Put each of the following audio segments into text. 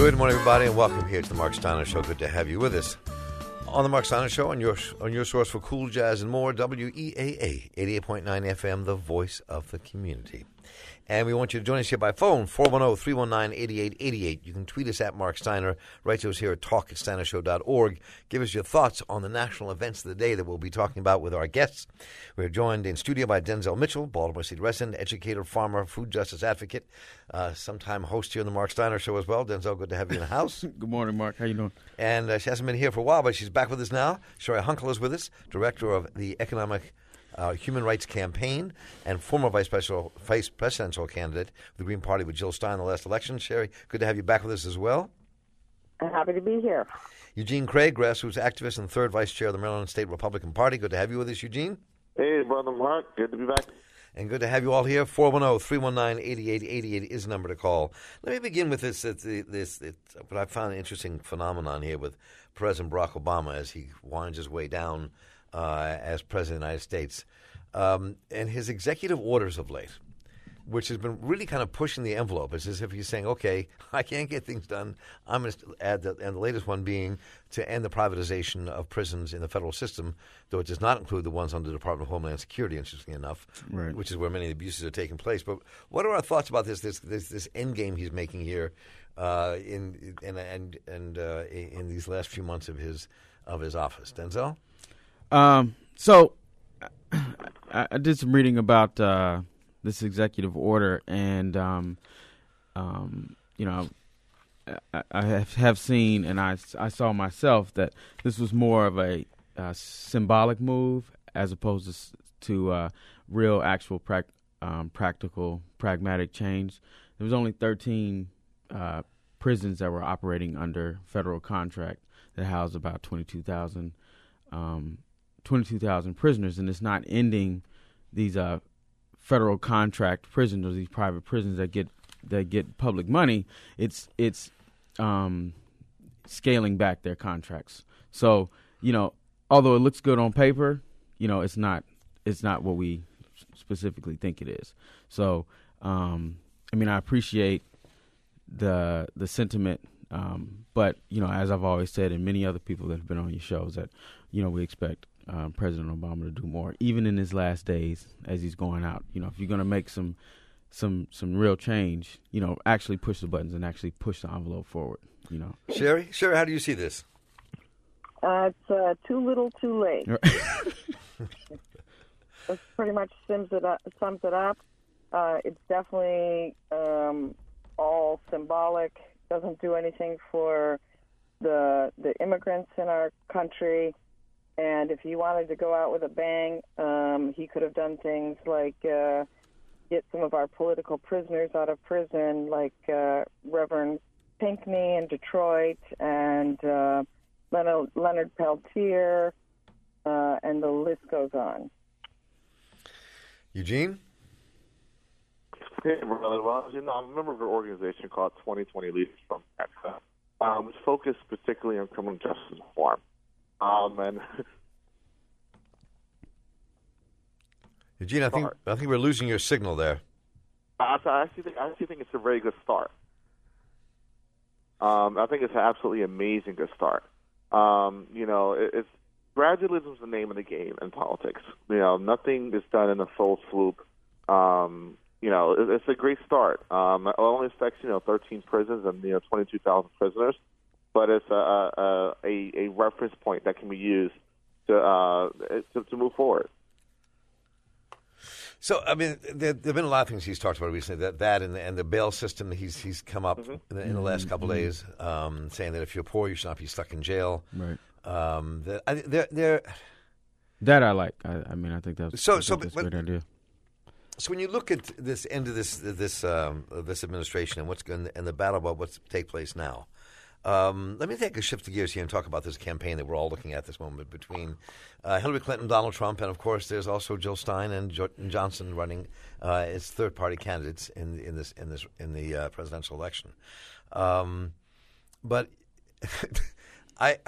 Good morning, everybody, and welcome here to the Marc Steiner Show. Good to have you with us on the Marc Steiner Show on your on your source for cool jazz and more. WEAA eighty eight point nine FM, the voice of the community. And we want you to join us here by phone, 410-319-8888. You can tweet us at Marc Steiner. Write to us here at talk at steinershow.org. Give us your thoughts on the national events of the day that we'll be talking about with our guests. We're joined in studio by Denzel Mitchell, Baltimore City resident, educator, farmer, food justice advocate, uh, sometime host here on the Marc Steiner Show as well. Denzel, good to have you in the house. good morning, Mark. How you doing? And uh, she hasn't been here for a while, but she's back with us now. Cheri Honkala is with us, director of the Economic uh, Human Rights Campaign and former vice presidential, vice presidential candidate of the Green Party with Jill Stein in the last election. Cheri, good to have you back with us as well. I'm happy to be here. Eugene Craig, grassroots activist and third vice chair of the Maryland State Republican Party. Good to have you with us, Eugene. Hey, brother Mark. Good to be back. And good to have you all here. 410 319 8888 is the number to call. Let me begin with this, this, this, what I found an interesting phenomenon here with President Barack Obama as he winds his way down uh, as president of the United States. Um, and his executive orders of late, which has been really kind of pushing the envelope. It's as if he's saying, okay, I can't get things done. I'm going to add the, and the latest one being to end the privatization of prisons in the federal system, though it does not include the ones under the Department of Homeland Security, interestingly enough, right. which is where many abuses are taking place. But what are our thoughts about this, this, this, this end game he's making here uh, in, and, and uh, in these last few months of his, of his office? Denzel? Um, so I, I, did some reading about uh, this executive order, and um, um, you know, I, I, have seen and I, I saw myself that this was more of a, a symbolic move as opposed to, to uh, real, actual, pra- um, practical, pragmatic change. There was only 13 uh, prisons that were operating under federal contract that housed about 22,000 um, 22,000 prisoners, and it's not ending these uh, federal contract prisons or these private prisons that get that get public money. It's it's um, scaling back their contracts. So you know, although it looks good on paper, you know, it's not it's not what we specifically think it is. So um, I mean, I appreciate the the sentiment, um, but you know, as I've always said, and many other people that have been on your shows, that you know, we expect um, President Obama to do more, even in his last days as he's going out. You know, if you're going to make some some some real change, you know, actually push the buttons and actually push the envelope forward. You know, Cheri, Cheri, how do you see this? Uh, it's uh, too little, too late. This pretty much sums it up. Sums it up. Uh, it's definitely um, all symbolic. Doesn't do anything for the the immigrants in our country. And if he wanted to go out with a bang, um, he could have done things like uh, get some of our political prisoners out of prison, like uh, Reverend Pinkney in Detroit and uh, Leonard, Leonard Peltier, uh, and the list goes on. Eugene? Hey, brother. Well, you know, I'm a member of an organization called 2020 Leaders from Africa, um, which focused particularly on criminal justice reform. Um, and Eugene, I think I think we're losing your signal there. I, I actually think I actually think it's a very good start. Um, I think it's an absolutely amazing good start. Um, you know, it, it's gradualism is the name of the game in politics. You know, nothing is done in a full swoop. Um, you know, it, it's a great start. Um, it only affects you know 13 prisons and you know 22,000 prisoners, but it's a, a a a reference point that can be used to uh, to, to move forward. So, I mean, there have been a lot of things he's talked about recently. That that and the, and the bail system he's he's come up Mhm. in, the, in the last couple Mhm. days, um, saying that if you're poor, you should not be stuck in jail. right? Um, that, I, they're, they're, That I like. I, I mean, I think that's So- I so, think that's but- a great idea. so when you look at this end of this this um, this administration and what's going and the battle about what's take place now. Um, let me take a shift of gears here and talk about this campaign that we're all looking at this moment between uh, Hillary Clinton, Donald Trump, and of course there's also Jill Stein and jo- Johnson running uh, as third party candidates in in this in this in the uh, presidential election. Um, but I.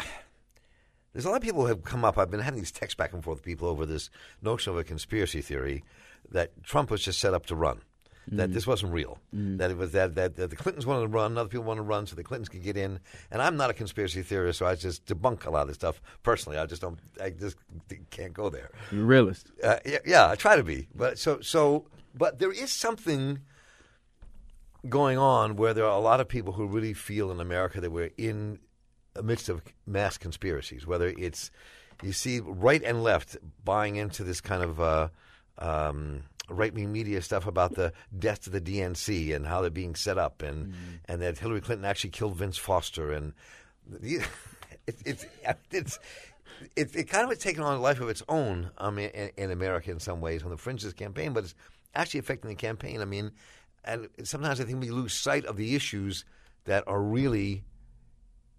There's a lot of people who have come up. I've been having these texts back and forth with people over this notion of a conspiracy theory that Trump was just set up to run. That this wasn't real. That it was that, that that the Clintons wanted to run, other people wanted to run, so the Clintons could get in. And I'm not a conspiracy theorist, so I just debunk a lot of this stuff personally. I just don't. I just can't go there. You're a realist. Uh, yeah, yeah, I try to be, but so so, but there is something going on where there are a lot of people who really feel in America that we're in amidst of mass conspiracies. Whether it's you see right and left buying into this kind of uh, um, right wing media stuff about the death of the DNC and how they're being set up, and and that Hillary Clinton actually killed Vince Foster, and it, it's it's. It, it kind of has taken on a life of its own um, in, in America in some ways on the fringes of the campaign, but it's actually affecting the campaign. I mean, and sometimes I think we lose sight of the issues that are really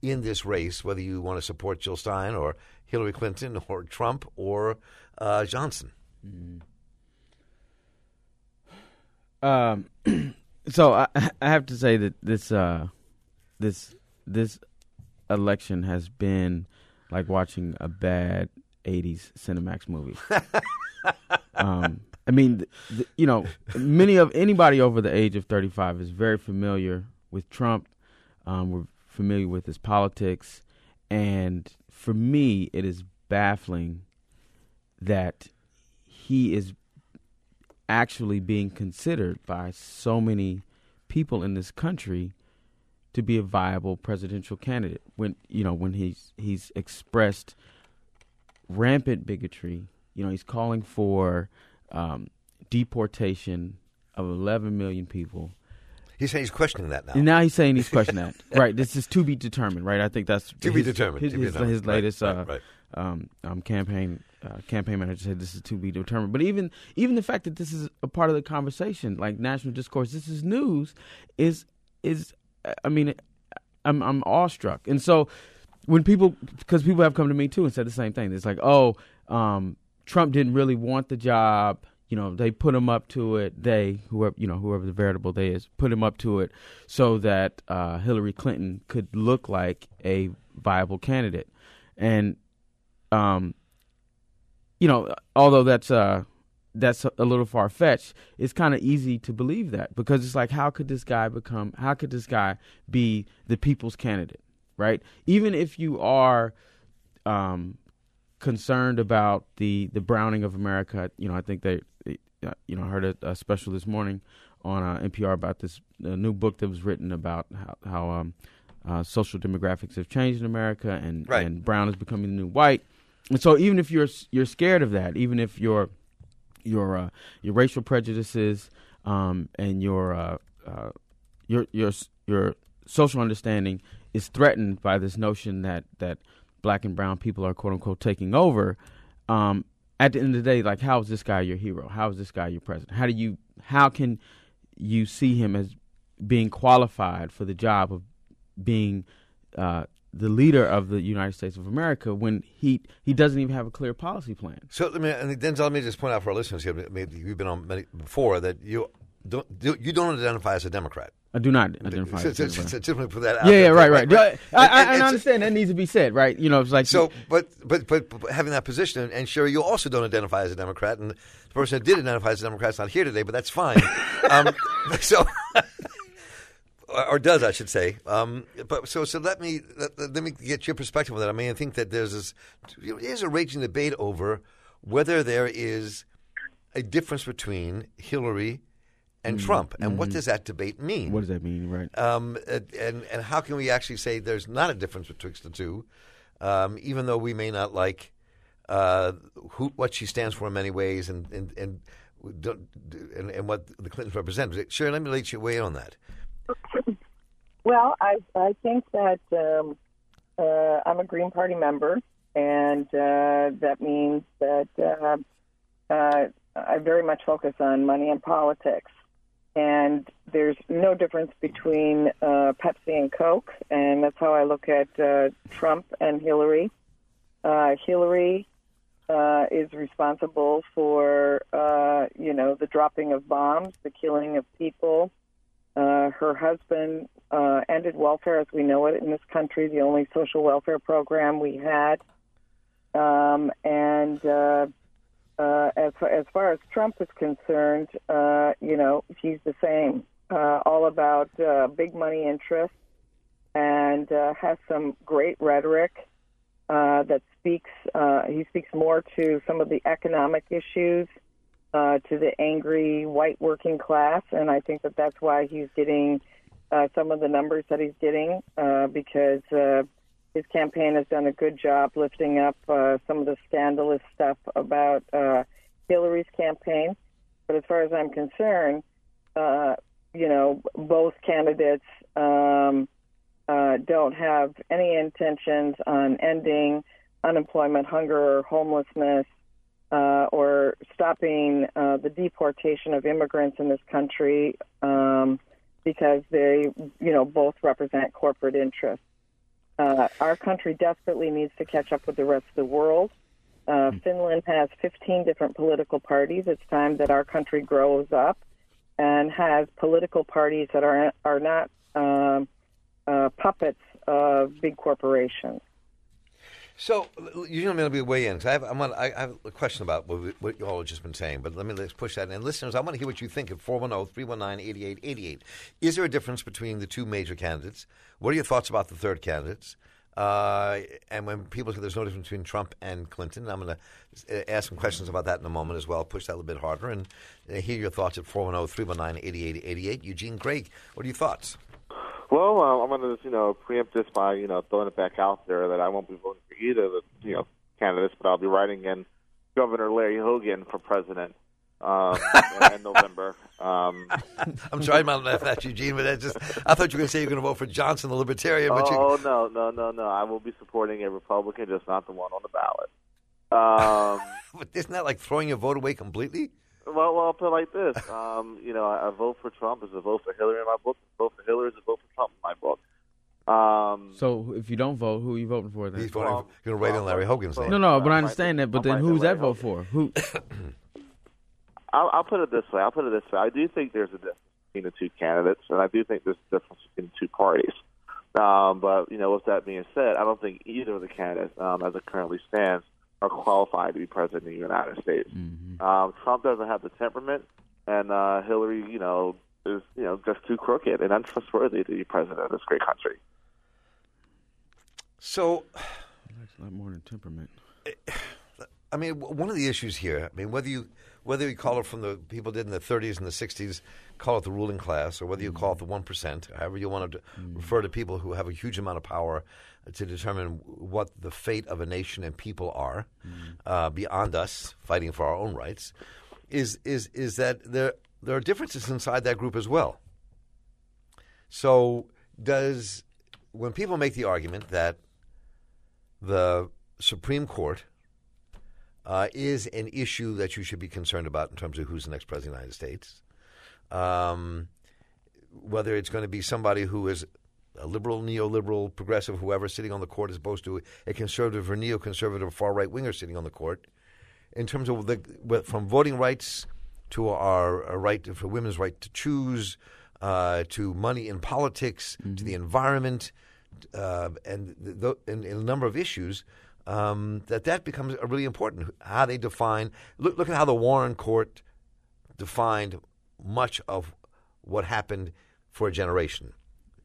in this race, whether you want to support Jill Stein or Hillary Clinton or Trump or uh, Johnson. Um, so I, I have to say that this uh, this this election has been like watching a bad '80s Cinemax movie. um, I mean, th- th- you know, many of anybody over the age of 35 is very familiar with Trump. Um, we're familiar with his politics, and for me, it is baffling that he is actually being considered by so many people in this country to be a viable presidential candidate when you know when he's he's expressed rampant bigotry you know he's calling for um, deportation of 11 million people He's saying he's questioning that now. and now he's saying he's questioning that right this is to be determined right i think that's To be determined, his, to be his, determined. his latest right, uh, right. um, um, campaign uh, campaign manager said this is to be determined. But even even the fact that this is a part of the conversation, like national discourse, this is news, is is I mean, I'm I'm awestruck, and so when people because people have come to me too and said the same thing. It's like, oh, um, Trump didn't really want the job. You know, they put him up to it. They, whoever you know, whoever the veritable they is, put him up to it so that uh, Hillary Clinton could look like a viable candidate. And um, you know, although that's uh that's a, little far fetched, it's kind of easy to believe that because it's like, how could this guy become? How could this guy be the people's candidate, right? Even if you are um, concerned about the the browning of America, you know, I think they, they uh, you know, I heard a, a special this morning on uh, NPR about this uh, new book that was written about how, how um, uh, social demographics have changed in America, and Right. and brown is becoming the new white. And so, even if you're you're scared of that, even if your your uh, your racial prejudices um, and your uh, uh, your your your social understanding is threatened by this notion that that black and brown people are quote unquote taking over. Um, at the end of the day, like how is this guy your hero? How is this guy your president? How do you how can you see him as being qualified for the job of being uh, the leader of the United States of America when he he doesn't even have a clear policy plan? So let me, and Denzel, let me just point out for our listeners here. Maybe you've been on many before that you don't you don't identify as a Democrat. I do not identify. So, as so, a so, Democrat. so just want to put that out. yeah, there. yeah, right, right. I, I, I, I understand that needs to be said, right? You know, it's like So, but, but but but having that position, and Cheri, you also don't identify as a Democrat, and the person that did identify as a Democrat is not here today, but that's fine. um, so, or, or does I should say? Um, but so so let me let, let me get your perspective on that. I mean, I think that there's this you know, there's a raging debate over whether there is a difference between Hillary and Trump, and what does that debate mean? what does that mean, right? Um, and, and how can we actually say there's not a difference betwixt the two, um, even though we may not like uh, who, what she stands for in many ways, and and and, and, and what the Clintons represent. Sure, let me let you weigh in on that. Well, I I think that um, uh, I'm a Green Party member, and uh, that means that uh, uh, I very much focus on money and politics. And there's no difference between uh, Pepsi and Coke, and that's how I look at uh, Trump and Hillary. Uh, Hillary uh, is responsible for, uh, you know, the dropping of bombs, the killing of people. Uh, her husband uh, ended welfare as we know it in this country, the only social welfare program we had. Um, and uh, uh, as far, as far as Trump is concerned, uh, you know, he's the same, uh, all about uh, big money interests, and uh, has some great rhetoric uh, that speaks. Uh, he speaks more to some of the economic issues, uh, to the angry white working class, and I think that that's why he's getting uh, some of the numbers that he's getting uh, because. Uh, his campaign has done a good job lifting up uh, some of the scandalous stuff about uh, Hillary's campaign. But as far as I'm concerned, uh, you know, both candidates um, uh, don't have any intentions on ending unemployment, hunger, or homelessness, uh, or stopping uh, the deportation of immigrants in this country um, because they, you know, both represent corporate interests. Uh, our country desperately needs to catch up with the rest of the world. Uh, Finland has 15 different political parties. It's time that our country grows up and has political parties that are are not um, uh, puppets of big corporations. So you know, I'm going to be way in. 'cause I have, I have a question about what, what you all have just been saying, but let me let's push that. And listeners, I want to hear what you think at 410-319-8888. Is there a difference between the two major candidates? What are your thoughts about the third candidates? Uh, and when people say there's no difference between Trump and Clinton, I'm going to ask some questions about that in a moment as well. Push that a little bit harder and uh, hear your thoughts at 410-319-8888. Eugene Craig, what are your thoughts? Well, uh, I'm going to, you know, preempt this by, you know, throwing it back out there that I won't be voting for either of the, you know, candidates, but I'll be writing in Governor Larry Hogan for president um, in November. Um, I'm sorry, I'm not laughing at Eugene, but that just I thought you were going to say you're going to vote for Johnson, the Libertarian, but you, oh no, no, no, no! I will be supporting a Republican, just not the one on the ballot. Um, But isn't that like throwing your vote away completely? well, well, I'll put it like this: um, you know, a vote for Trump is a vote for Hillary in my book. A vote for Hillary is a vote for in my book. Um, So if you don't vote, who are you voting for then? He's voting, Well, going to write in Larry Hogan's well, name. no, no, but I understand that. But I'm then who's that vote for? Who? I'll, I'll put it this way. I'll put it this way. I do think there's a difference between the two candidates, and I do think there's a difference between the two parties. Um, but you know, with that being said, I don't think either of the candidates, um, as it currently stands, are qualified to be president of the United States. Um, Trump doesn't have the temperament, and uh, Hillary, you know, is you know just too crooked and untrustworthy to be president of this great country. So, That's a lot more than temperament. I mean, one of the issues here, I mean, whether you whether you call it from the people did in the 30s and the 60s, call it the ruling class, or whether you call it the one percent, however you want to refer to people who have a huge amount of power to determine what the fate of a nation and people are uh, beyond us fighting for our own rights, is is is that there there are differences inside that group as well. So, does when people make the argument that the Supreme Court uh, is an issue that you should be concerned about in terms of who's the next president of the United States. Um, whether it's going to be somebody who is a liberal, neoliberal, progressive, whoever sitting on the court, as opposed to a conservative or neoconservative, far right winger sitting on the court. In terms of the from voting rights to our, our right to- for women's right to choose, uh, to money in politics, to the environment, uh, and th- in, in a number of issues, um, that that becomes really important. How they define. Look, look at how the Warren Court defined much of what happened for a generation,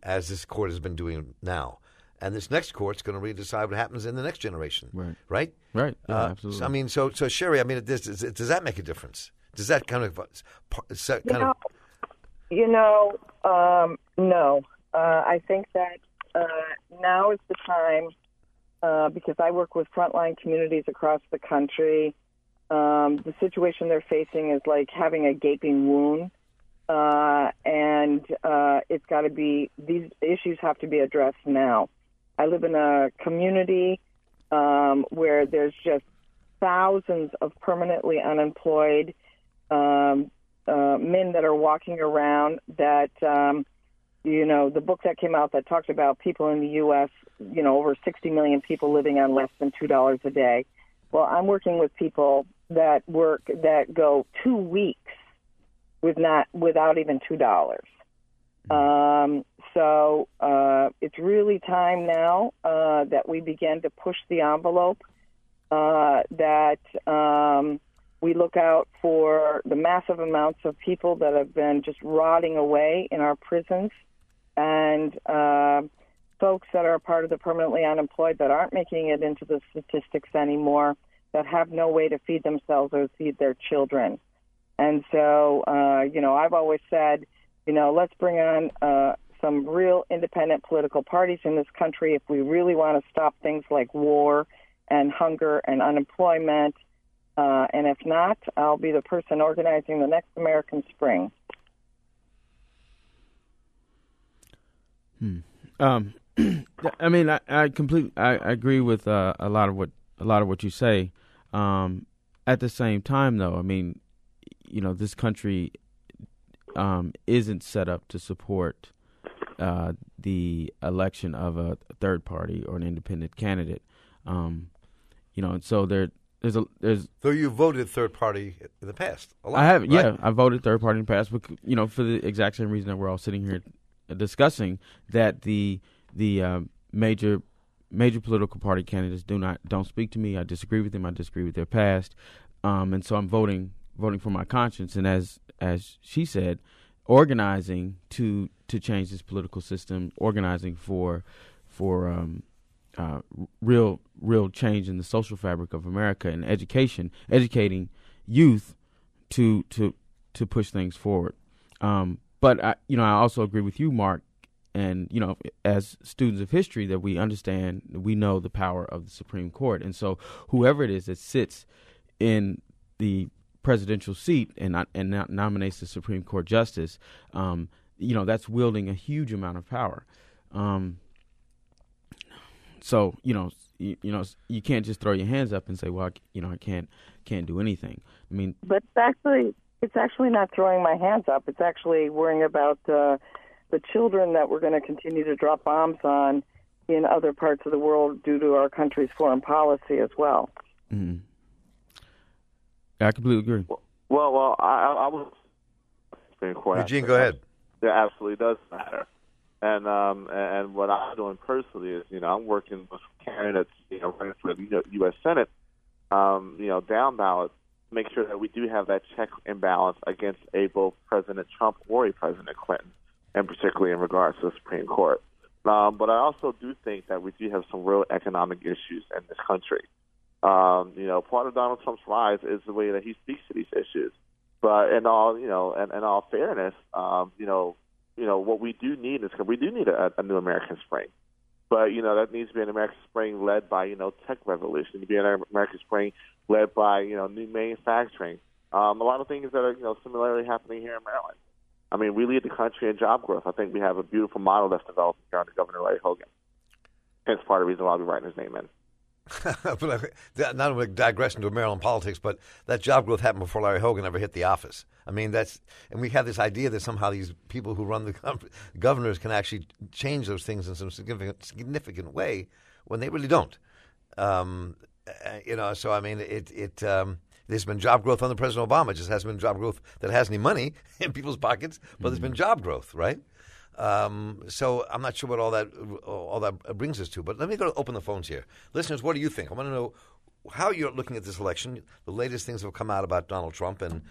as this court has been doing now. And this next court's going to really decide what happens in the next generation. Right. Right. Right. Yeah, Uh, absolutely. so, I mean, so so Cheri, I mean, does, does that make a difference? Does that kind of uh, par- set- You know, of you know um, no. Uh, I think that uh, now is the time uh, because I work with frontline communities across the country. Um, the situation they're facing is like having a gaping wound, uh, and uh, it's got to be these issues have to be addressed now. I live in a community um, where there's just thousands of permanently unemployed um, uh, men that are walking around that um, you know the book that came out that talked about people in the U.S. you know over 60 million people living on less than two dollars a day. Well, I'm working with people that work that go two weeks with not without even two dollars. Um, so uh, it's really time now uh, that we begin to push the envelope. Uh, that um, We look out for the massive amounts of people that have been just rotting away in our prisons and uh, folks that are part of the permanently unemployed that aren't making it into the statistics anymore, that have no way to feed themselves or feed their children. And so, uh, you know, I've always said, you know, let's bring on uh, some real independent political parties in this country if we really want to stop things like war and hunger and unemployment. Uh, and if not, I'll be the person organizing the next American Spring. Hmm. Um, I mean, I, I completely I, I agree with uh, a lot of what a lot of what you say. Um, at the same time, though, I mean, you know, this country um, isn't set up to support uh, the election of a third party or an independent candidate. Um, you know, and so there, there's a there's. So you voted third party in the past. Lot, I have, right? yeah, I voted third party in the past, but you know, for the exact same reason that we're all sitting here discussing that the the um, major major political party candidates do not don't speak to me. I disagree with them. I disagree with their past, um, and so I'm voting voting for my conscience. And as as she said, organizing to to change this political system, organizing for for um, uh, real real change in the social fabric of America and education, educating youth to to to push things forward. Um, but I, you know, I also agree with you, Mark, and you know, as students of history, that we understand, we know the power of the Supreme Court, and so whoever it is that sits in the presidential seat and and nominates the Supreme Court justice, um, you know, that's wielding a huge amount of power. Um, so you know, you, you, know, you can't just throw your hands up and say, "Well, I, you know, I can't can't do anything." I mean, but actually, it's actually not throwing my hands up. It's actually worrying about uh, the children that we're going to continue to drop bombs on in other parts of the world due to our country's foreign policy as well. Mm-hmm. I completely agree. Well, well, I, I was. Eugene, go ahead. It absolutely does matter. And um, and what I'm doing personally is, you know, I'm working with candidates, you know, running for the U.S. Senate, um, you know, down ballot make sure that we do have that check and balance against a both President Trump or a President Clinton, and particularly in regards to the Supreme Court. Um, but I also do think that we do have some real economic issues in this country. Um, you know, part of Donald Trump's rise is the way that he speaks to these issues. But in all, you know, in, in all fairness, um, you know, you know what we do need is we do need a, a new American spring. But you know that needs to be an American spring led by you know tech revolution. To be an American spring led by you know new manufacturing. Um, a lot of things that are you know similarly happening here in Maryland. I mean, we lead the country in job growth. I think we have a beautiful model that's developed here under Governor Larry Hogan. It's part of the reason why I'll be writing his name in. but not a digression to Maryland politics, but that job growth happened before Larry Hogan ever hit the office. I mean, that's and we have this idea that somehow these people who run the governors can actually change those things in some significant significant way when they really don't. Um, you know, so I mean, it it. Um, there's been job growth under President Obama. It just hasn't been job growth that has any money in people's pockets, but mm-hmm. there's been mm-hmm. job growth, right? Um, so I'm not sure what all that all that brings us to. But let me go open the phones here, listeners. What do you think? I want to know how you're looking at this election. The latest things have come out about Donald Trump and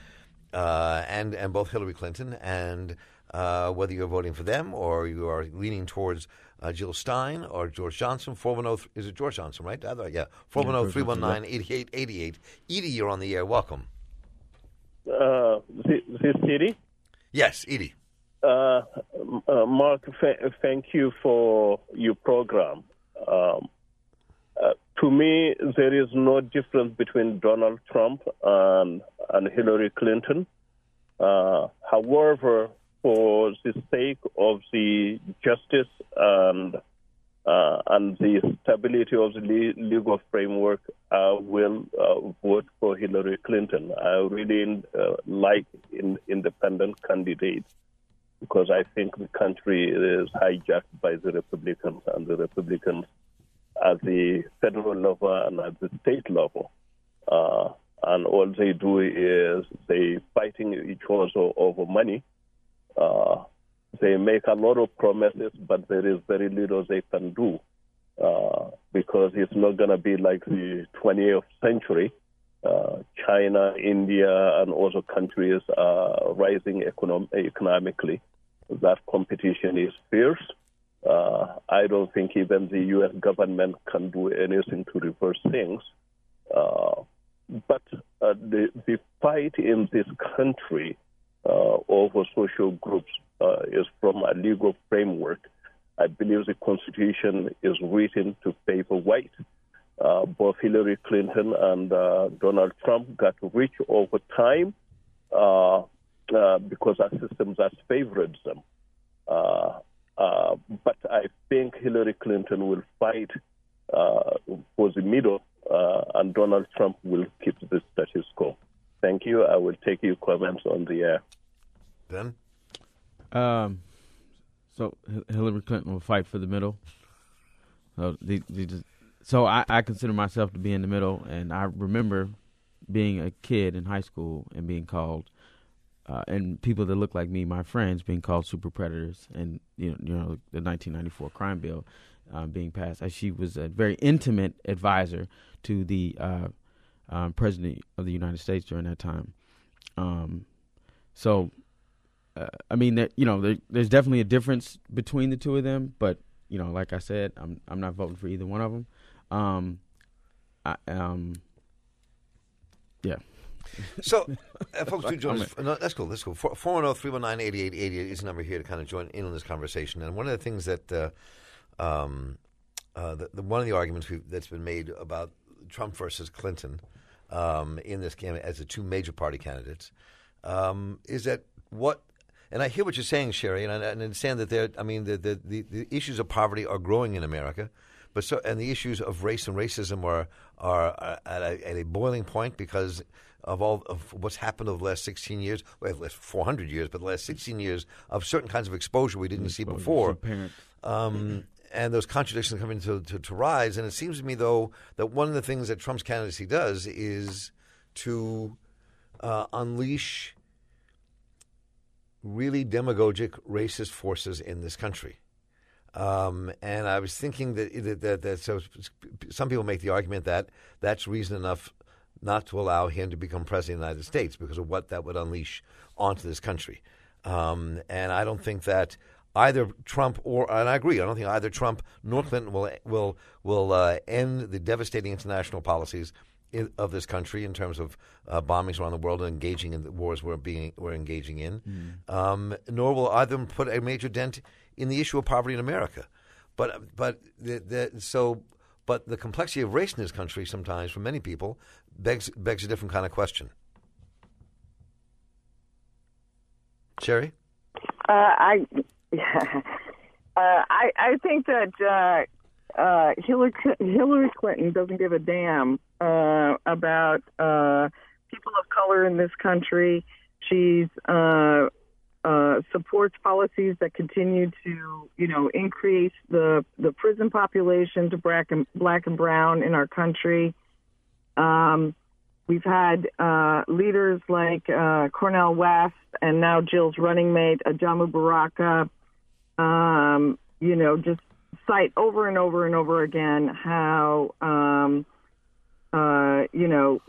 uh, and and both Hillary Clinton, and uh, whether you're voting for them or you are leaning towards uh, Jill Stein or George Johnson. 410 is it George Johnson, right? yeah. 410 319 8888. Edie, you're on the air. Welcome. Uh, this is Edie? Yes, Edie. Uh, uh, Mark, thank you for your program. Um, uh, to me, there is no difference between Donald Trump and, and Hillary Clinton. Uh, however, for the sake of the justice and uh, and the stability of the legal framework, I will uh, vote for Hillary Clinton. I really like in, independent candidates because I think the country is hijacked by the Republicans, and the Republicans at the federal level and at the state level. Uh, and all they do is they fighting each other over money. Uh, they make a lot of promises, but there is very little they can do uh, because it's not going to be like the 20th century uh, China, India, and also countries are rising econom- economically. That competition is fierce. Uh, I don't think even the U.S. government can do anything to reverse things. Uh, but uh, the, the fight in this country uh, over social groups is from a legal framework. I believe the Constitution is written to favor white. Uh, both Hillary Clinton and uh, Donald Trump got rich over time uh, uh, because our systems has favored them. Uh, uh, but I think Hillary Clinton will fight for the middle, and Donald Trump will keep the status quo. Thank you. I will take your comments on the air. Ben? Um, so Hillary Clinton will fight for the middle. So, the, the, so I, I consider myself to be in the middle, and I remember being a kid in high school and being called, uh, and people that look like me, my friends, being called super predators, and you know, you know, the 1994 crime bill uh, being passed. She was a very intimate advisor to the uh, um, president of the United States during that time. Um, so uh, I mean, you know, there, there's definitely a difference between the two of them, but you know, like I said, I'm I'm not voting for either one of them. Um, I, um, yeah. So, uh, folks, do join us. No, that's cool. That's cool. 410 319 8888 is the number here to kind of join in on this conversation. And one of the things that, uh, um, uh, the, the, one of the arguments that's been made about Trump versus Clinton um, in this game as the two major party candidates um, is that what and I hear what you're saying, Cheri, and I, understand that there. I mean, the, the, the, the, issues of poverty are growing in America, but so and the issues of race and racism are are at a, at a boiling point because of all of what's happened over the last 16 years, well, last 400 years, but the last 16 years of certain kinds of exposure we didn't see before. Um, and those contradictions are coming to, to, to rise. And it seems to me, though, that one of the things that Trump's candidacy does is to uh, unleash really demagogic, racist forces in this country. Um, and I was thinking that, that, that, that, so some people make the argument that that's reason enough not to allow him to become president of the United States because of what that would unleash onto this country. Um, and I don't think that either Trump or and I agree. I don't think either Trump nor Clinton will will will uh, end the devastating international policies of this country in terms of uh, bombings around the world and engaging in the wars we're being we're engaging in, mm. um, nor will either put a major dent in the issue of poverty in America. But but the, the, so but the complexity of race in this country sometimes for many people begs begs a different kind of question. Cheri, uh, I. Uh, I I think that uh, uh, Hillary Hillary Clinton doesn't give a damn uh, about uh, people of color in this country. She's uh, supports policies that continue to, you know, increase the the prison population to black and black and brown in our country. Um, we've had uh, leaders like uh, Cornel West and now Jill's running mate Ajamu Baraka. Um, you know, just cite over and over and over again how um, uh, you know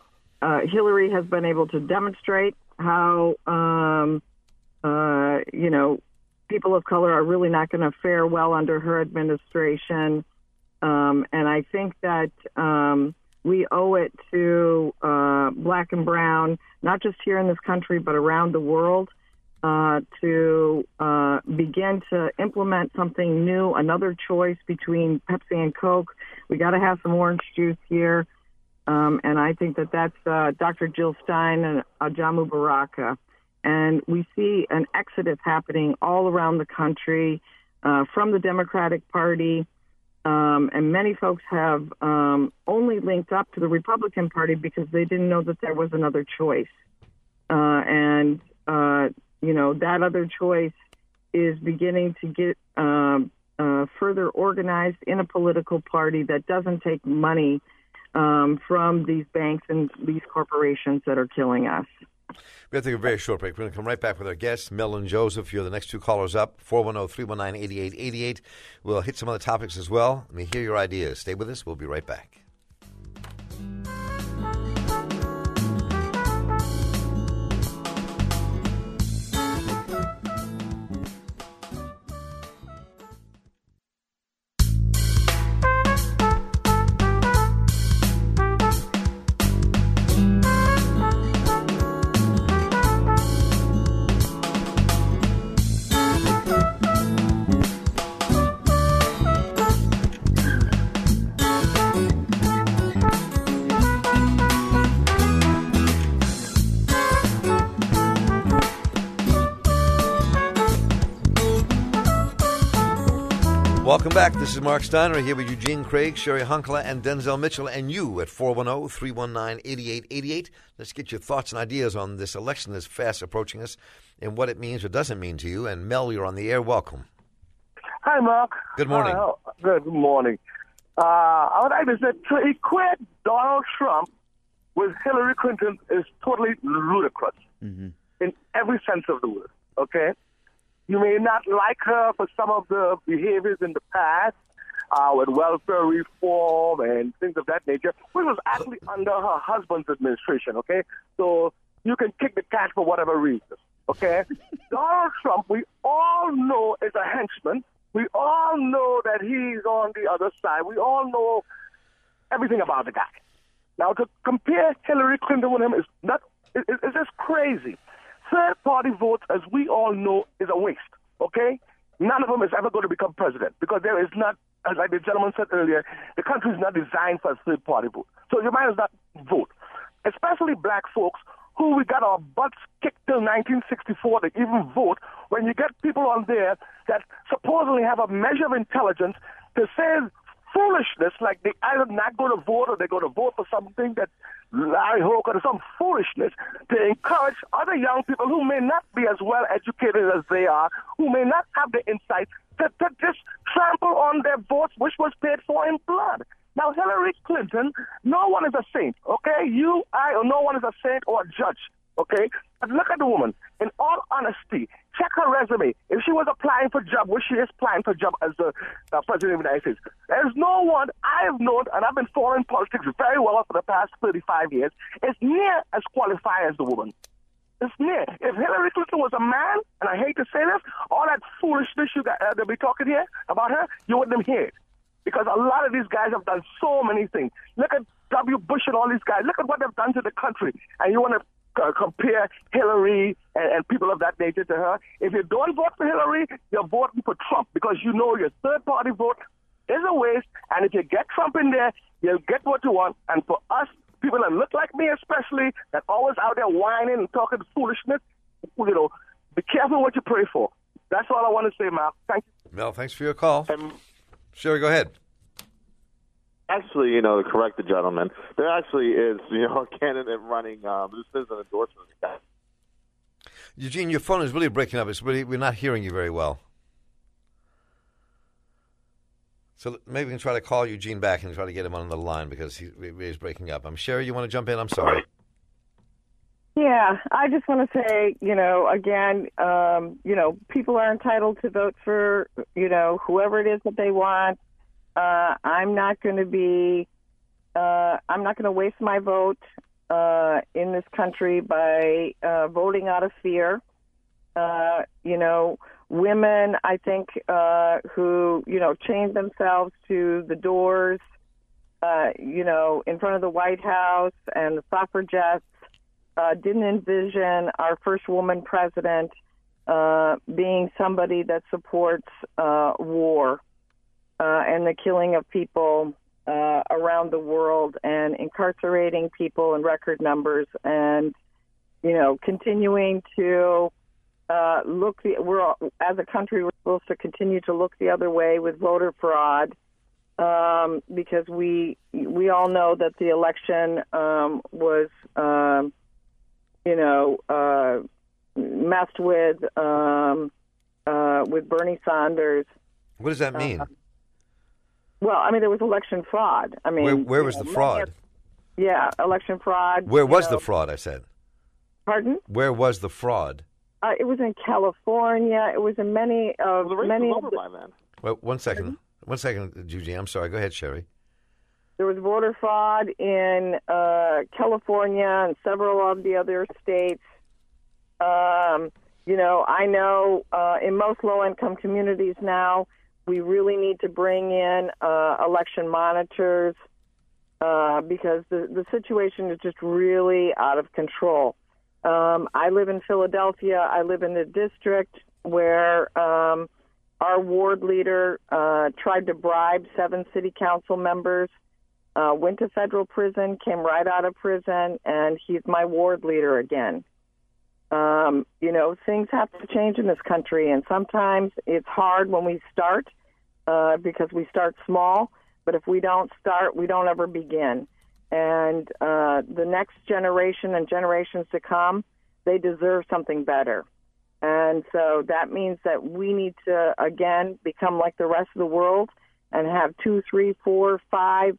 uh, Hillary has been able to demonstrate how um, uh, you know people of color are really not going to fare well under her administration, um, and I think that um, we owe it to uh, black and brown, not just here in this country but around the world, uh, to uh, begin to implement something new, another choice between Pepsi and Coke. We got to have some orange juice here. Um, and I think that that's uh, Dr. Jill Stein and Ajamu Baraka. And we see an exodus happening all around the country uh, from the Democratic Party. Um, and many folks have um, only linked up to the Republican Party because they didn't know that there was another choice. Uh, and uh, you know, that other choice is beginning to get um, uh, further organized in a political party that doesn't take money um, from these banks and these corporations that are killing us. We have to take a very short break. We're going to come right back with our guests, Mel and Joseph. You're the next two callers up, 410 319 8888. We'll hit some other topics as well. Let me hear your ideas. Stay with us. We'll be right back. Back. This is Marc Steiner here with Eugene Craig, Cheri Honkala, and Denzel Mitchell, and you at 410 319 8888. Let's get your thoughts and ideas on this election that's fast approaching us and what it means or doesn't mean to you. And Mel, you're on the air. Welcome. Hi, Mark. Good morning. Uh, good morning. Uh, I would like to say to equate Donald Trump with Hillary Clinton is totally ludicrous Mm-hmm. in every sense of the word. Okay, you may not like her for some of the behaviors in the past, uh, with welfare reform and things of that nature, which was actually under her husband's administration. Okay, so you can kick the cat for whatever reason. Okay, Donald Trump, we all know is a henchman. We all know that he's on the other side. We all know everything about the guy. Now, to compare Hillary Clinton with him is not, it, it- it's just crazy. Third party vote, as we all know, is a waste, okay? None of them is ever going to become president because there is not, as like the gentleman said earlier, the country is not designed for a third party vote. So you might as not vote, especially black folks who we got our butts kicked till 1964 to even vote when you get people on there that supposedly have a measure of intelligence to say foolishness like they either not going to vote or they're going to vote for something that Larry Hogan or some foolishness to encourage other young people who may not be as well educated as they are, who may not have the insight to, to just trample on their votes, which was paid for in blood. Now, Hillary Clinton, no one is a saint, okay? You, I, or no one is a saint or a judge, okay? But look at the woman. In all honesty, check her resume. If she was applying for job, which she is applying for a job as the uh, president of the United States, there's no one I have known, and I've been following politics very well for the past 35 years, is near as qualified as the woman. It's near. If Hillary Clinton was a man, and I hate to say this, all that foolishness you got, uh, that we talking here about her, you wouldn't hear it. Because a lot of these guys have done so many things. Look at W. Bush and all these guys. Look at what they've done to the country. And you want to uh, compare Hillary and, and people of that nature to her. If you don't vote for Hillary, you're voting for Trump because you know your third party vote is a waste. And if you get Trump in there, you'll get what you want. And for us, people that look like me especially, that always out there whining and talking foolishness, you know, be careful what you pray for. That's all I want to say, Mal. Thank you. Mel, thanks for your call. And Cheri, go ahead. Actually, you know, to correct the gentleman, there actually is, you know, a candidate running. Um, this is an endorsement. of the guy. Eugene, your phone is really breaking up. It's really, we're not hearing you very well. So maybe we can try to call Eugene back and try to get him on the line because he, he's breaking up. I'm Cheri. You want to jump in? I'm sorry. Yeah, I just want to say, you know, again, um, you know, people are entitled to vote for, you know, whoever it is that they want. Uh, I'm not going to be, uh, I'm not going to waste my vote uh, in this country by uh, voting out of fear. Uh, you know, women, I think, uh, who, you know, chained themselves to the doors, you know, in front of the White House and the suffragettes didn't envision our first woman president being somebody that supports war uh, and the killing of people uh, around the world and incarcerating people in record numbers and you know continuing to uh, look the we're all- as a country we're supposed to continue to look the other way with voter fraud um, because we we all know that the election um, was um, you know uh, messed with um, uh, with Bernie Sanders. What does that mean? Well, I mean there was election fraud. I mean where where was you the fraud? many- Yeah, election fraud. Where was know. the fraud? I said. Pardon? Where was the fraud? Uh, it was in California. It was in many of Well, the race many. is of over the- by then. Well, one second. One second, Eugene. I'm sorry. Go ahead, Cheri. There was voter fraud in uh, California and several of the other states. Um, you know, I know uh, in most low-income communities now, we really need to bring in uh, election monitors uh, because the the situation is just really out of control. Um, I live in Philadelphia. I live in a district where um, our ward leader uh, tried to bribe seven city council members uh, went to federal prison, came right out of prison, and he's my ward leader again. Um, you know, things have to change in this country, and sometimes it's hard when we start. uh, because we start small. But if we don't start, we don't ever begin. And uh, the next generation and generations to come, they deserve something better. And so that means that we need to, again, become like the rest of the world and have two, three, four, five,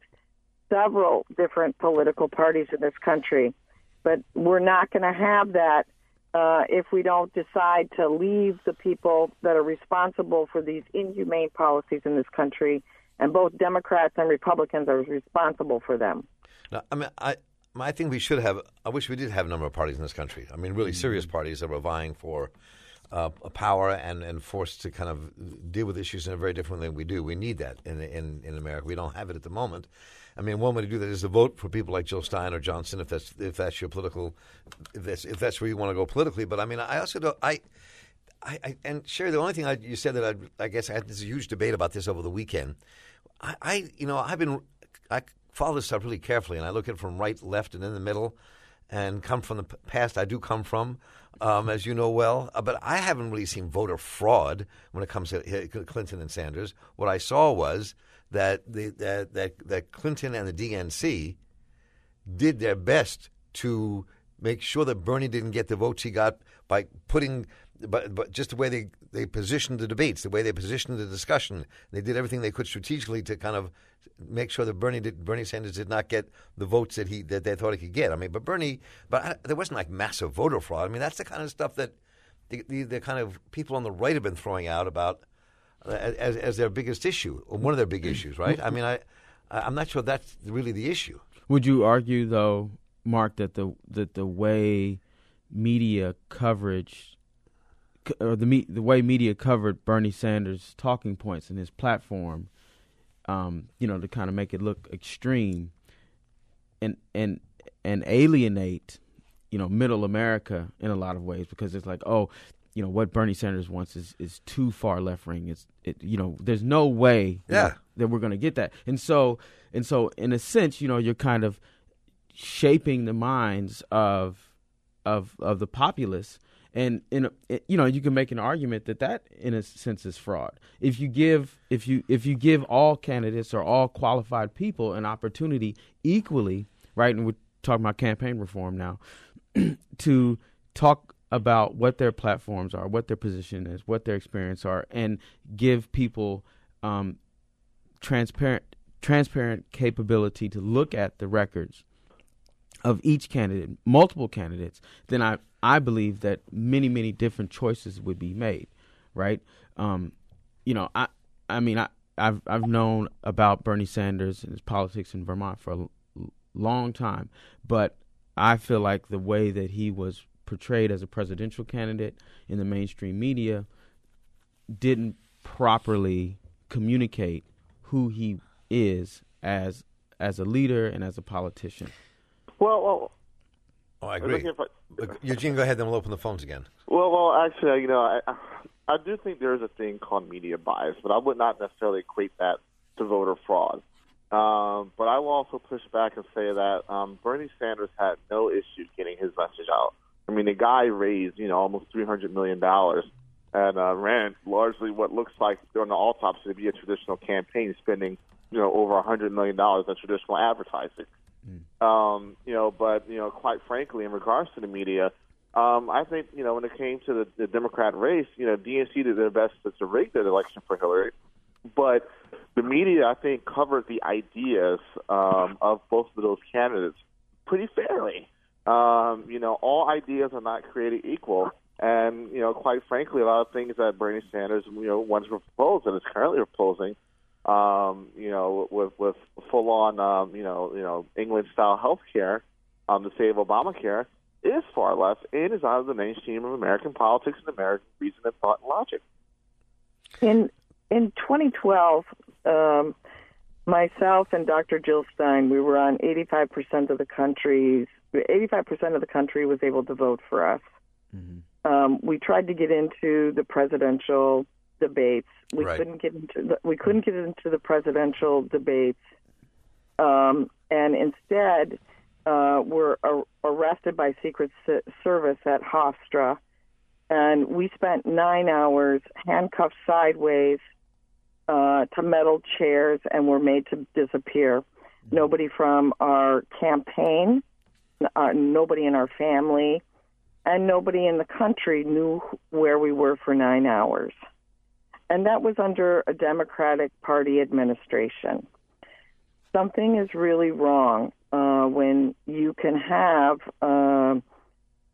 several different political parties in this country. But we're not going to have that uh, if we don't decide to leave the people that are responsible for these inhumane policies in this country, and both Democrats and Republicans are responsible for them. Now, I mean, I, I think we should have. I wish we did have a number of parties in this country. I mean, really serious parties that were vying for uh, power and, and forced to kind of deal with issues in a very different way than we do. We need that in, in in America. We don't have it at the moment. I mean, one way to do that is to vote for people like Jill Stein or Johnson, if that's if that's your political, if that's if that's where you want to go politically. But I mean, I also don't. I, I, I and Cheri, the only thing I, you said that I, I guess I had this huge debate about this over the weekend. I, I, you know, I've been I follow this stuff really carefully, and I look at it from right, left, and in the middle, and come from the past. I do come from, um, as you know well, uh, but I haven't really seen voter fraud when it comes to Clinton and Sanders. What I saw was that the, that, that that Clinton and the DNC did their best to make sure that Bernie didn't get the votes he got by putting but but just the way they, they positioned the debates, the way they positioned the discussion, they did everything they could strategically to kind of make sure that Bernie did, Bernie Sanders did not get the votes that he that they thought he could get. I mean, but Bernie, but I, there wasn't like massive voter fraud. I mean, that's the kind of stuff that the, the, the kind of people on the right have been throwing out about as as their biggest issue, or one of their big issues, right? I mean, I I'm not sure that's really the issue. Would you argue though, Marc, that the that the way media coverage or the me, the way media covered Bernie Sanders' talking points and his platform, um, you know, to kind of make it look extreme, and and and alienate, you know, middle America in a lot of ways because it's like, oh, you know, what Bernie Sanders wants is is too far left wing. It's it, you know, there's no way yeah. that, that we're going to get that, and so and so in a sense, you know, you're kind of shaping the minds of of of the populace and in a, uh, you know you can make an argument that that in a sense is fraud if you give if you if you give all candidates or all qualified people an opportunity equally right and we're talking about campaign reform now to talk about what their platforms are what their position is what their experience are and give people um, transparent transparent capability to look at the records of each candidate, multiple candidates, then I I believe that many many different choices would be made, right? Um, you know, I I mean I I've I've known about Bernie Sanders and his politics in Vermont for a long time, but I feel like the way that he was portrayed as a presidential candidate in the mainstream media didn't properly communicate who he is as as a leader and as a politician. Well, well oh, I agree. I, Eugene, go ahead, then we'll open the phones again. Well, well, actually, you know, I, I do think there is a thing called media bias, but I would not necessarily equate that to voter fraud. Um, but I will also push back and say that um, Bernie Sanders had no issue getting his message out. I mean, the guy raised, you know, almost three hundred million dollars and uh, ran largely what looks like during the autopsy to be a traditional campaign, spending, you know, over a hundred million dollars on traditional advertising. Mm. Um, you know, but you know, quite frankly, in regards to the media, um, I think you know when it came to the, the Democrat race, you know, DNC did their best to rig that election for Hillary, but the media, I think, covered the ideas um, of both of those candidates pretty fairly. Um, you know, all ideas are not created equal. And, you know, quite frankly, a lot of things that Bernie Sanders, you know, once proposed and is currently proposing, um, you know, with with full on, um, you know, you know, England style health care, um, to save Obamacare, is far left and is out of the mainstream of American politics and American reason and thought and logic. In in 2012, um, myself and Dr. Jill Stein, we were on 85% of the country's 85% of the country was able to vote for us. Mm-hmm. Um, we tried to get into the presidential debates. We right. couldn't get into the, we couldn't get into the presidential debates, um, and instead uh, were ar- arrested by Secret Service at Hofstra, and we spent nine hours handcuffed sideways uh, uh, to metal chairs and were made to disappear. Nobody from our campaign, uh, nobody in our family, and nobody in the country knew where we were for nine hours. And that was under a Democratic Party administration. Something is really wrong uh, when you can have uh,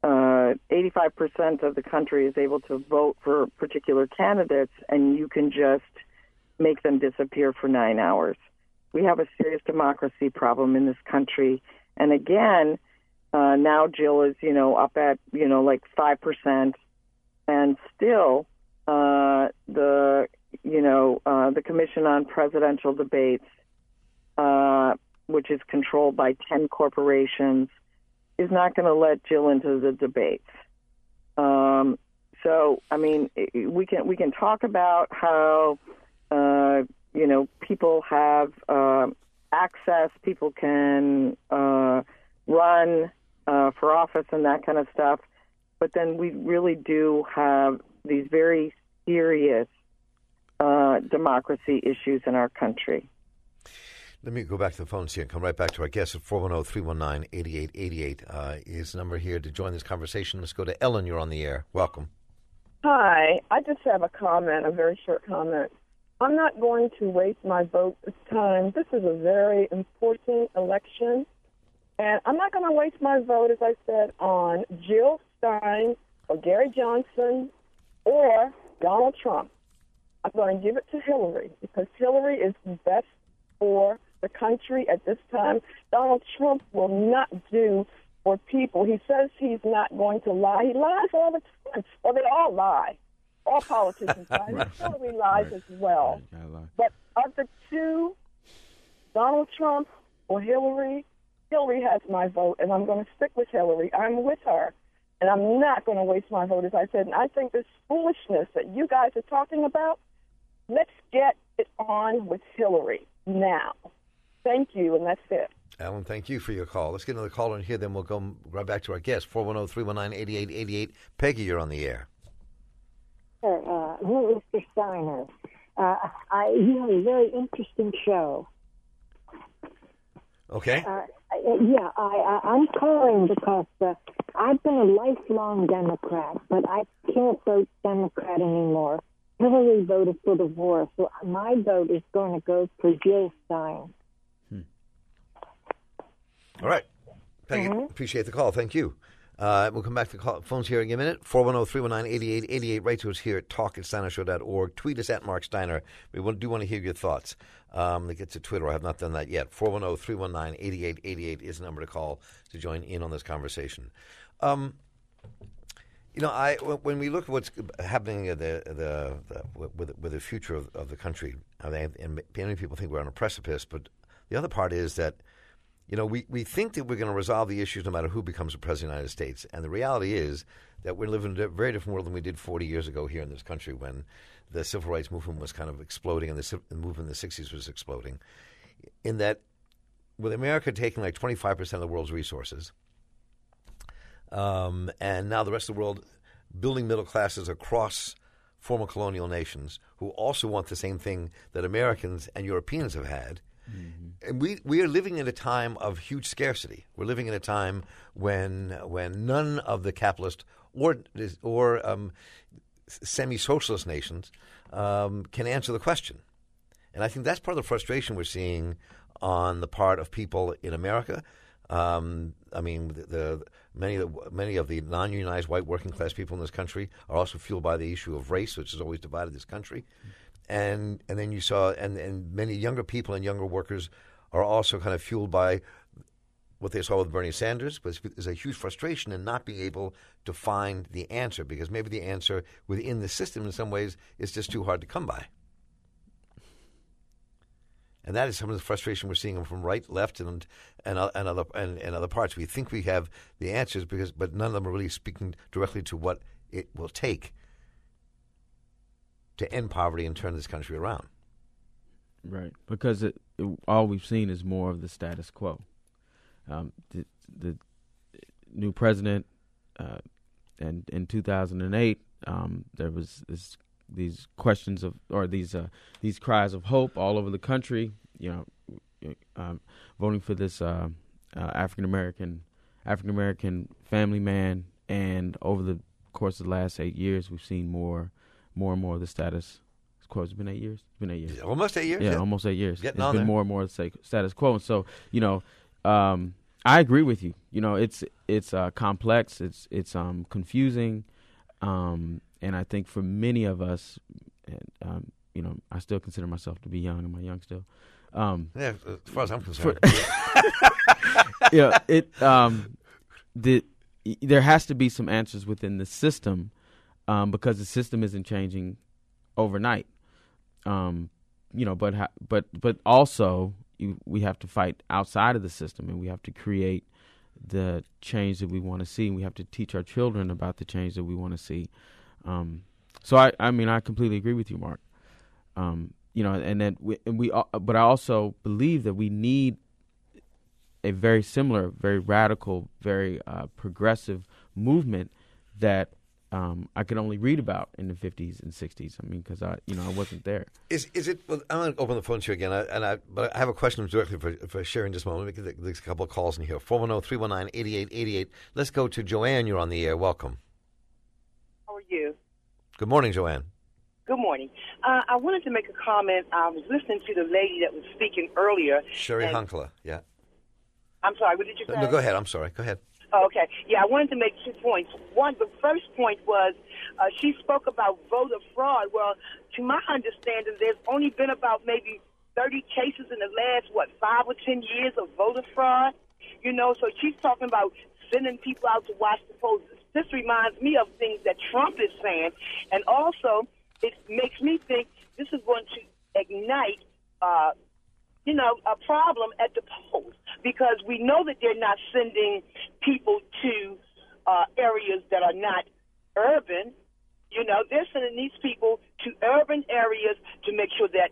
uh, 85% of the country is able to vote for particular candidates, and you can just make them disappear for nine hours. We have a serious democracy problem in this country. And again, uh, now Jill is, you know, up at, you know, like 5%. And still, uh, the, you know, uh, the Commission on Presidential Debates, uh, which is controlled by 10 corporations, is not going to let Jill into the debates. Um, so, I mean, we can we can talk about how uh, you know people have uh, access, people can run uh, for office and that kind of stuff, but then we really do have these very serious uh, democracy issues in our country. Let me go back to the phones here and come right back to our guest at 410 319 8888. Uh, his number here to join this conversation. Let's go to Ellen. You're on the air. Welcome. Hi. I just have a comment, a very short comment. I'm not going to waste my vote this time. This is a very important election. And I'm not going to waste my vote, as I said, on Jill Stein or Gary Johnson or Donald Trump. I'm going to give it to Hillary because Hillary is the best for the country at this time. Donald Trump will not do for people. He says he's not going to lie. He lies all the time. Well, they all lie. All politicians lie. right. Hillary lies right. as well. But of the two, Donald Trump or Hillary, Hillary has my vote, and I'm going to stick with Hillary. I'm with her, and I'm not going to waste my vote, as I said. And I think this foolishness that you guys are talking about, let's get it on with Hillary now. Thank you, and that's it. Alan, thank you for your call. Let's get another caller in here, then we'll go right back to our guest, 410 319 8888. Peggy, you're on the air. Uh, the Steiner, uh, I, you have a very interesting show. Okay. Uh, yeah, I, I, I'm calling because uh, I've been a lifelong Democrat, but I can't vote Democrat anymore. Hillary voted for the war, so my vote is going to go for Jill Stein. All right. Peggy, mm-hmm. appreciate the call. Thank you. Uh, we'll come back to the phones here in a minute. 410-319-8888. Write to us here at talk at steinershow.org. Tweet us at Marc Steiner. We do want to hear your thoughts. Um, get to Twitter. I have not done that yet. 410-319-8888 is the number to call to join in on this conversation. Um, you know, I when we look at what's happening the, the, the with, with the future of, of the country, and many people think we're on a precipice, but the other part is that – you know, we, we think that we're going to resolve the issues no matter who becomes the president of the United States. And the reality is that we're living in a very different world than we did 40 years ago here in this country when the civil rights movement was kind of exploding and the, the movement in the 60s was exploding. In that, with America taking like 25% of the world's resources, um, and now the rest of the world building middle classes across former colonial nations who also want the same thing that Americans and Europeans have had – Mm-hmm. And we we are living in a time of huge scarcity. We're living in a time when when none of the capitalist or or um, semi-socialist nations um, can answer the question. And I think that's part of the frustration we're seeing on the part of people in America. Um, I mean, the, the, many of the, many of the non-unionized white working class people in this country are also fueled by the issue of race, which has always divided this country. Mm-hmm and and then you saw and and many younger people and younger workers are also kind of fueled by what they saw with Bernie Sanders was is a huge frustration in not being able to find the answer because maybe the answer within the system in some ways is just too hard to come by. And that is some of the frustration we're seeing from right, left, and and, uh, and other and, and other parts. We think we have the answers because, but none of them are really speaking directly to what it will take to end poverty and turn this country around. Right, because it, it, all we've seen is more of the status quo. Um, the, the, new president, uh, and in 2008, um, there was this these questions of or these uh, these cries of hope all over the country. You know, um, voting for this uh, uh, African American African American family man, and over the course of the last eight years, we've seen more more and more of the status quo. It's been eight years. It's been eight years. Almost eight years. Yeah, yeah. almost eight years. Getting it's on been there. more and more the status quo. And so, you know, um, I agree with you. You know, it's it's uh, complex. It's it's um, confusing, um, and I think for many of us, and, um, you know, I still consider myself to be young. Am I young still? Um, Yeah, as far as I'm concerned. yeah, it um, the there has to be some answers within the system, um, because the system isn't changing overnight. Um, you know, but ha- but but also you, we have to fight outside of the system, and we have to create the change that we want to see, and we have to teach our children about the change that we want to see. Um, so I, I mean, I completely agree with you, Marc. Um, you know, and then we, and we, but I also believe that we need a very similar, very radical, very uh, progressive movement that um, I could only read about in the 50s and 60s. I mean, because I, you know, I wasn't there. Is is it? Well, I'm going to open the phone to you again, I, and I but I have a question directly for for Cheri in just a moment. Let me get there's a couple of calls in here. 410-319-8888. Let's go to Joanne. You're on the air. Welcome. How are you? Good morning, Joanne. Good morning. Uh, I wanted to make a comment. I was listening to the lady that was speaking earlier. Cheri and- Honkala. Yeah. I'm sorry, what did you say? No, go ahead. I'm sorry. Go ahead. Oh, okay. Yeah, I wanted to make two points. One, the first point was uh, she spoke about voter fraud. Well, to my understanding, there's only been about maybe 30 cases in the last, what, five or 10 years of voter fraud. You know, so she's talking about sending people out to watch the polls. This reminds me of things that Trump is saying. And also, it makes me think this is going to ignite uh, you know, a problem at the polls because we know that they're not sending people to uh, areas that are not urban. You know, they're sending these people to urban areas to make sure that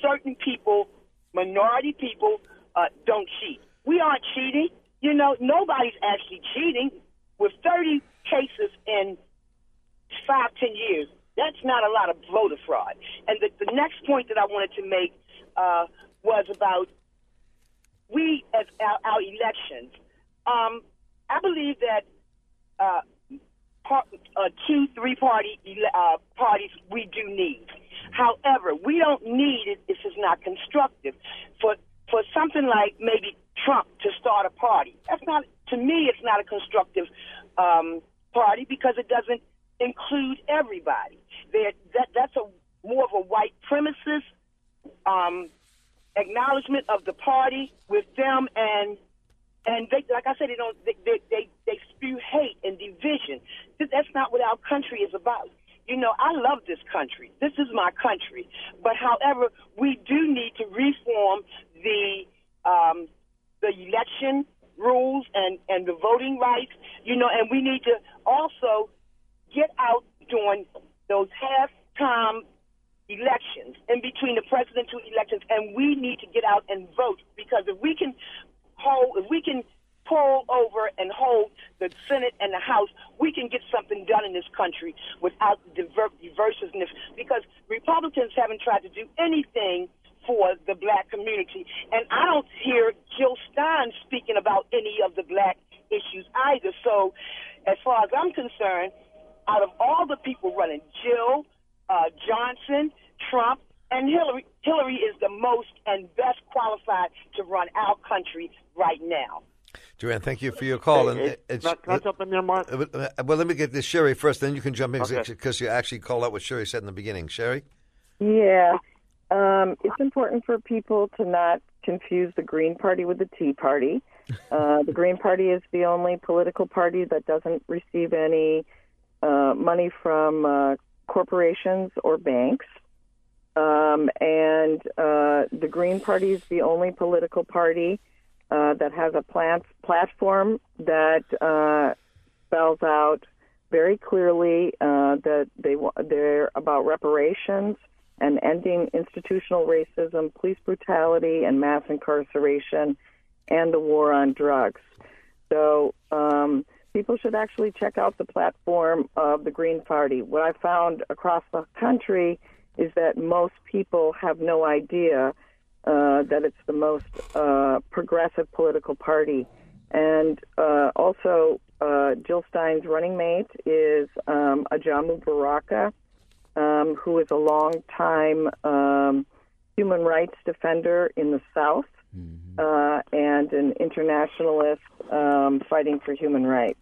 certain people, minority people, uh, don't cheat. We aren't cheating. You know, nobody's actually cheating. With 30 cases in five, ten years, that's not a lot of voter fraud. And the, the next point that I wanted to make uh, was about we as our, our elections. Um, I believe that uh, par- uh, two, three party uh, parties we do need. However, we don't need it if it's not constructive. For for something like maybe Trump to start a party, that's not to me. It's not a constructive um, party because it doesn't include everybody. That that's a more of a white premises um, acknowledgement of the party with them and and they, like I said, they don't they, they they they spew hate and division. Th- That's not what our country is about. You know, I love this country. This is my country. But however, we do need to reform the um, the election rules and and the voting rights. You know, and we need to also get out during those half-time elections in between the presidential elections, and we need to get out and vote because if we can hold, if we can pull over and hold the Senate and the House, we can get something done in this country without diver- diversiveness. Because Republicans haven't tried to do anything for the black community, and I don't hear Jill Stein speaking about any of the black issues either. So, as far as I'm concerned, out of all the people running, Jill, uh, Johnson, Trump, and Hillary, Hillary is the most and best qualified to run our country right now. Joanne, thank you for your call. Hey, hey, and it's, can I- can jump in there, Marc? Uh, uh, Well, let me get this Cheri first, then you can jump in Okay. because you actually called out what Cheri said in the beginning. Cheri? Yeah. Um, it's important for people to not confuse the Green Party with the Tea Party. Uh, the Green Party is the only political party that doesn't receive any uh, money from uh, corporations or banks. Um, and uh, the Green Party is the only political party uh, that has a plant platform that uh, spells out very clearly uh, that they they're about reparations and ending institutional racism, police brutality, and mass incarceration, and the war on drugs. So um, people should actually check out the platform of the Green Party. What I found across the country is that most people have no idea uh, that it's the most uh, progressive political party. And uh, also, uh, Jill Stein's running mate is um, Ajamu Baraka, um, who is a long-time um, human rights defender in the South uh, and an internationalist um, fighting for human rights.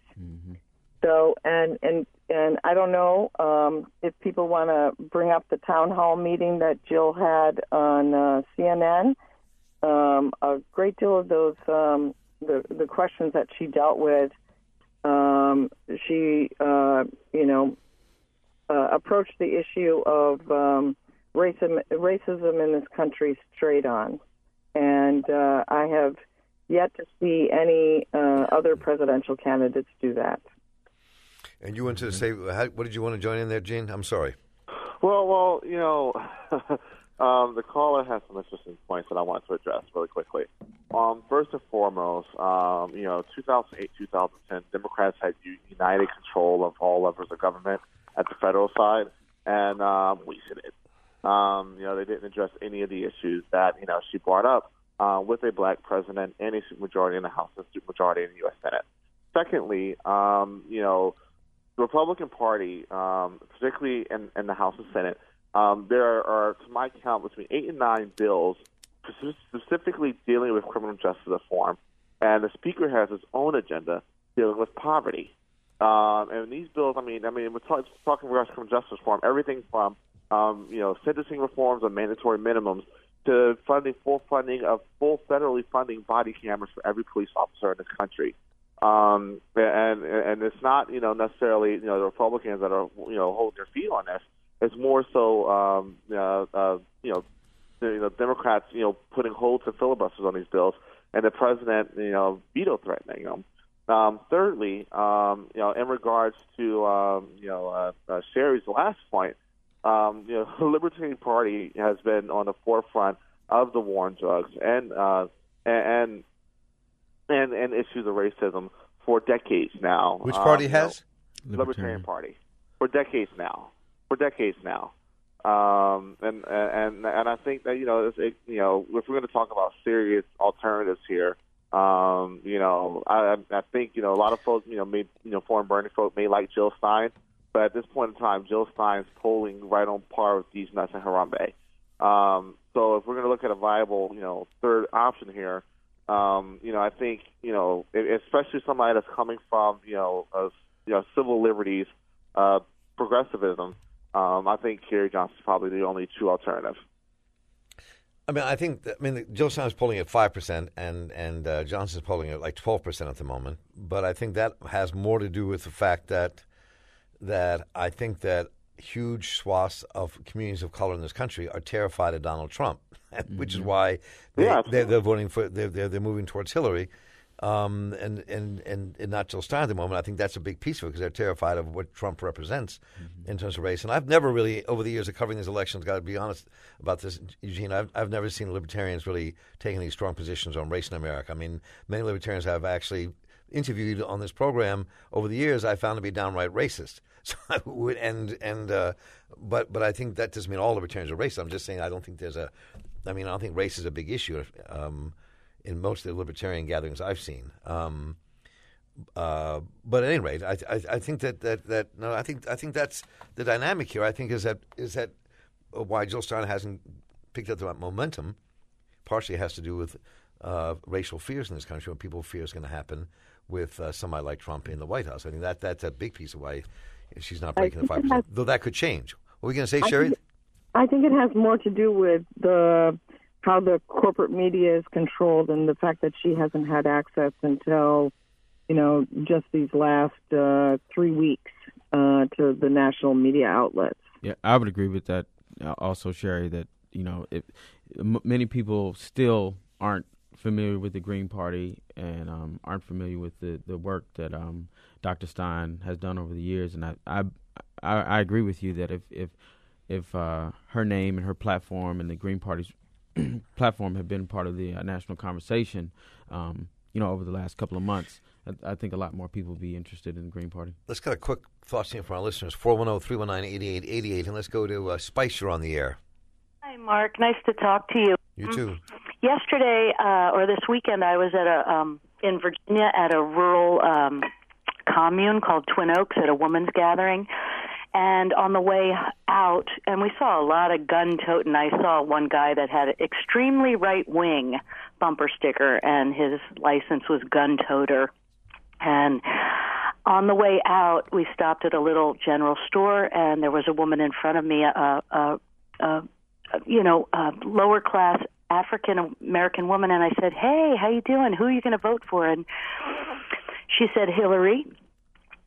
So, and and and I don't know um, if people want to bring up the town hall meeting that Jill had on uh, CNN. Um, a great deal of those um, the the questions that she dealt with, um, she uh, you know uh, approached the issue of um, racism racism in this country straight on, and uh, I have yet to see any uh, other presidential candidates do that. And you wanted to say, how, what did you want to join in there, Gene? I'm sorry. Well, well, you know, um, the caller has some interesting points that I want to address really quickly. Um, first and foremost, um, you know, 2008, 2010, Democrats had united control of all levels of government at the federal side, and um, we should um, you know, they didn't address any of the issues that you know she brought up uh, with a black president and a supermajority in the House and a supermajority in the U.S. Senate. Secondly, um, you know, the Republican Party, um, particularly in, in the House and Senate, um, there are, to my count, between eight and nine bills specifically dealing with criminal justice reform, and the Speaker has his own agenda dealing with poverty. Um, and these bills, I mean, I mean, we're talk, talking about criminal justice reform, everything from um, you know sentencing reforms and mandatory minimums to funding full funding of full federally funding body cameras for every police officer in this country. Um, and and it's not you know necessarily you know the Republicans that are you know holding their feet on this. It's more so um, uh, uh, you know you know, Democrats you know putting holds and filibusters on these bills, and the president you know veto threatening them. Um, thirdly, um, you know in regards to um, you know uh, uh, Cheri's last point, um, you know the Libertarian Party has been on the forefront of the war on drugs and uh, and and and issues of racism for decades now. Which party Um, you know, has? Libertarian Party for decades now. For decades now. Um, and and and I think that you know it, you know if we're going to talk about serious alternatives here, um, you know I I think you know a lot of folks you know may you know foreign burning folk may like Jill Stein, but at this point in time, Jill Stein's polling right on par with Deez Nuts and Harambe. Um, so if we're going to look at a viable you know third option here, um, you know I think you know especially somebody that's coming from you know uh, you know civil liberties, uh, progressivism. Um, I think Gary Johnson's probably the only true alternative. I mean, I think. I mean, Jill Stein's polling at five percent, and and uh, Johnson's polling at like twelve percent at the moment. But I think that has more to do with the fact that that I think that huge swaths of communities of color in this country are terrified of Donald Trump, which is why they, Yeah, they're, they're voting for they're, they're they're moving towards Hillary. Um, and, and, and, and not Jill Stein at the moment. I think that's a big piece of it because they're terrified of what Trump represents in terms of race. And I've never really, over the years of covering these elections, got to be honest about this, Eugene, I've, I've never seen libertarians really taking these strong positions on race in America. I mean, many libertarians I've actually interviewed on this program over the years, I found to be downright racist. So I would, and and uh, but but I think that doesn't mean all libertarians are racist. I'm just saying I don't think there's a, I mean I don't think race is a big issue um, in most of the libertarian gatherings I've seen. Um, uh, but at any rate, I, I, I think that, that, that no, I think I think that's the dynamic here. I think is that is that why Jill Stein hasn't picked up the momentum. Partially has to do with uh, racial fears in this country, when people fear is going to happen with uh, somebody like Trump in the White House. I think that that's a big piece of why she's not breaking the five percent. Though that could change. What were you going to say, I Cheri? think- I think it has more to do with the how the corporate media is controlled and the fact that she hasn't had access until you know just these last uh, three weeks uh, to the national media outlets. Yeah, I would agree with that. uh, Also, Cheri, that you know, it, m- many people still aren't familiar with the Green Party and um, aren't familiar with the, the work that um, Dr. Stein has done over the years. And I I, I, I agree with you that if if if uh, her name and her platform and the Green Party's platform have been part of the uh, national conversation, um, you know, over the last couple of months, I, I think a lot more people will be interested in the Green Party. Let's get a quick thoughts here from our listeners 410 319 8888. And let's go to uh, Spice. You're on the air. Hi, Marc. Nice to talk to you. You too. Yesterday uh, or this weekend, I was at a um, in Virginia at a rural um, commune called Twin Oaks at a women's gathering. And on the way out, and we saw a lot of gun toting. I saw one guy that had an extremely right wing bumper sticker, and his license was gun toter. And on the way out, we stopped at a little general store, and there was a woman in front of me, a, a, a you know, a lower class African American woman, and I said, "Hey, how you doing? Who are you going to vote for?" And she said, "Hillary."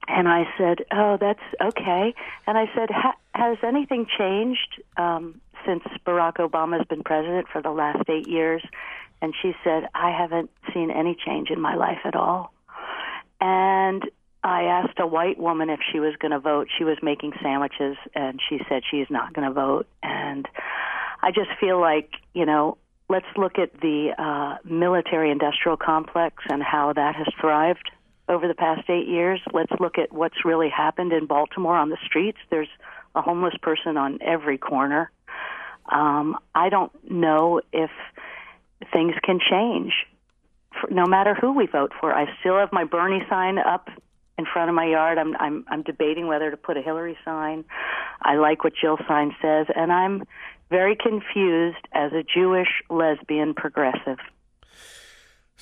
And I said, "Oh, that's okay." And I said, "Has anything changed um, since Barack Obama has been president for the last eight years?" And she said, "I haven't seen any change in my life at all." And I asked a white woman if she was going to vote. She was making sandwiches, and she said she's not going to vote. And I just feel like, you know, let's look at the uh, military industrial complex and how that has thrived over the past eight years. Let's look at what's really happened in Baltimore on the streets. There's a homeless person on every corner. Um, I don't know if things can change for, no matter who we vote for. I still have my Bernie sign up in front of my yard. I'm I'm I'm debating whether to put a Hillary sign. I like what Jill Stein says, and I'm very confused as a Jewish lesbian progressive.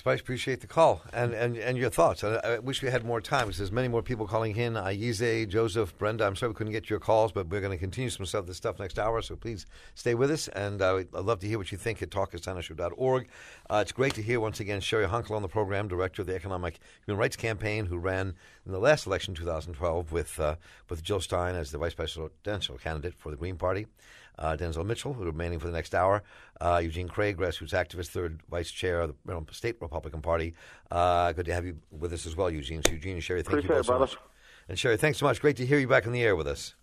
Spice, appreciate the call and, and, and your thoughts. I, wish we had more time because there's many more people calling in. Ayize, Joseph, Brenda, I'm sorry we couldn't get your calls, but we're going to continue some of this stuff next hour, so please stay with us. And uh, I'd love to hear what you think at talkatsteinershow.org. Uh, it's great to hear once again Cheri Honkala on the program, director of the Economic Human Rights Campaign, who ran in the last election, 2012, with, uh, with Jill Stein as the vice presidential candidate for the Green Party uh, Denzel Mitchell, who remaining for the next hour, uh, Eugene Craig, grassroots activist, third vice chair of the state Republican Party. Uh, good to have you with us as well, Eugene. So Eugene and Cheri, thank Appreciate you both so it, much. And Cheri, thanks so much. Great to hear you back in the air with us.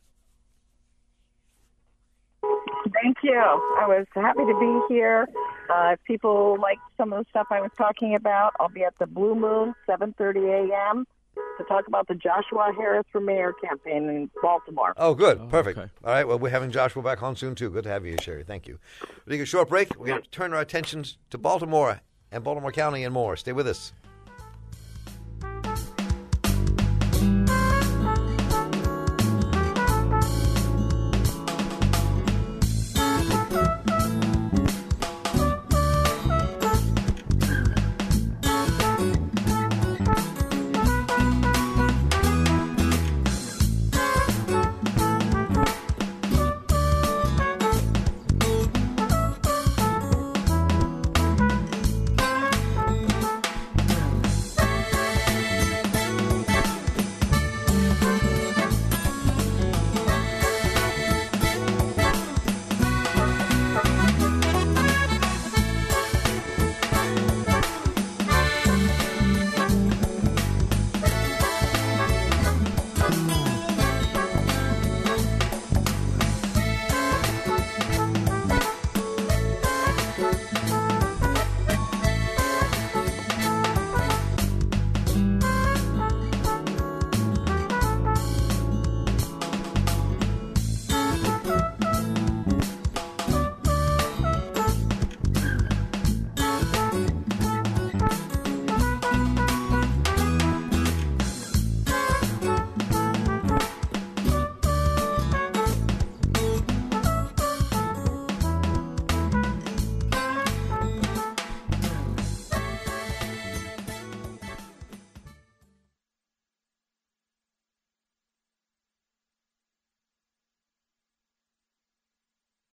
Thank you. I was happy to be here. Uh, if people like some of the stuff I was talking about, I'll be at the Blue Moon, 7:30 a.m to talk about the Joshua Harris for Mayor campaign in Baltimore. Oh, good. Oh, Perfect. Okay. All right. Well, we're having Joshua back on soon, too. Good to have you, Cheri. Thank you. We'll take a short break. We're going to turn our attentions to Baltimore and Baltimore County and more. Stay with us.